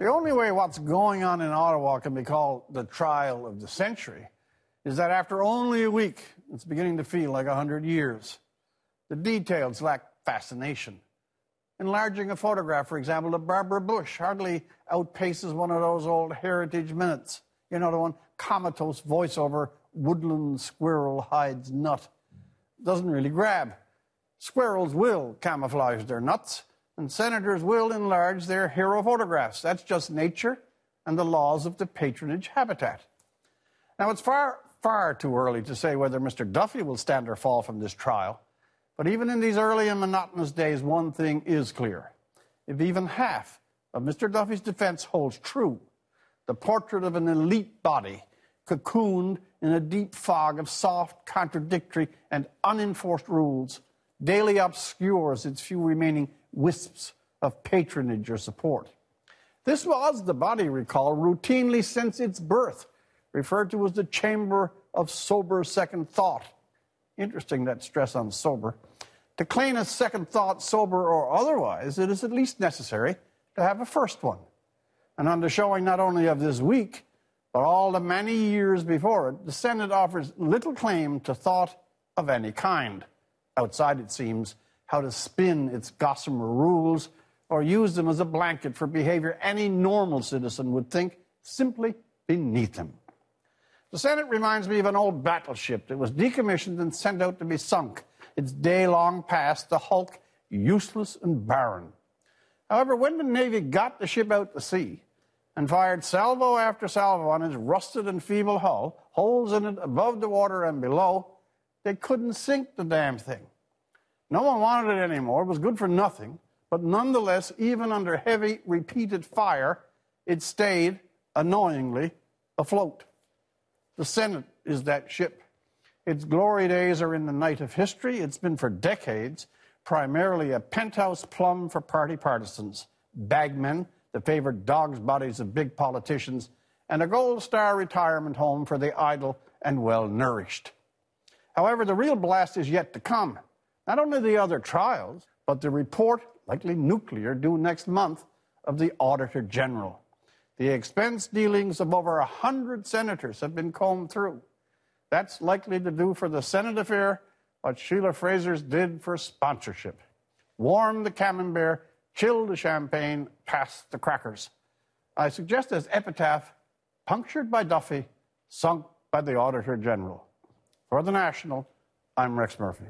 The only way what's going on in Ottawa can be called the trial of the century is that after only a week, it's beginning to feel like a hundred years. The details lack fascination. Enlarging a photograph, for example, of Barbara Bush hardly outpaces one of those old heritage minutes. You know, the one comatose voiceover, woodland squirrel hides nut. Doesn't really grab. Squirrels will camouflage their nuts and senators will enlarge their hero photographs. That's just nature and the laws of the patronage habitat. Now, it's far, far too early to say whether Mr. Duffy will stand or fall from this trial, but even in these early and monotonous days, one thing is clear. If even half of Mr. Duffy's defense holds true, the portrait of an elite body cocooned in a deep fog of soft, contradictory, and unenforced rules daily obscures its few remaining wisps of patronage or support. This was, the body recall, routinely since its birth, referred to as the chamber of sober second thought. Interesting that stress on sober. To claim a second thought, sober or otherwise, it is at least necessary to have a first one. And on the showing not only of this week, but all the many years before it, the Senate offers little claim to thought of any kind. Outside, it seems, how to spin its gossamer rules or use them as a blanket for behavior any normal citizen would think simply beneath him. The Senate reminds me of an old battleship that was decommissioned and sent out to be sunk, its day long past, the hulk useless and barren. However, when the Navy got the ship out to sea and fired salvo after salvo on its rusted and feeble hull, holes in it above the water and below, they couldn't sink the damn thing. No one wanted it anymore. It was good for nothing. But nonetheless, even under heavy, repeated fire, it stayed annoyingly afloat. The Senate is that ship. Its glory days are in the night of history. It's been for decades primarily a penthouse plum for party partisans, bagmen, the favored dog's bodies of big politicians, and a gold star retirement home for the idle and well nourished. However, the real blast is yet to come. Not only the other trials, but the report, likely nuclear, due next month, of the Auditor General. The expense dealings of over 100 senators have been combed through. That's likely to do for the Senate affair what Sheila Fraser's did for sponsorship. Warm the camembert, chill the champagne, pass the crackers. I suggest as epitaph, punctured by Duffy, sunk by the Auditor General. For the National, I'm Rex Murphy.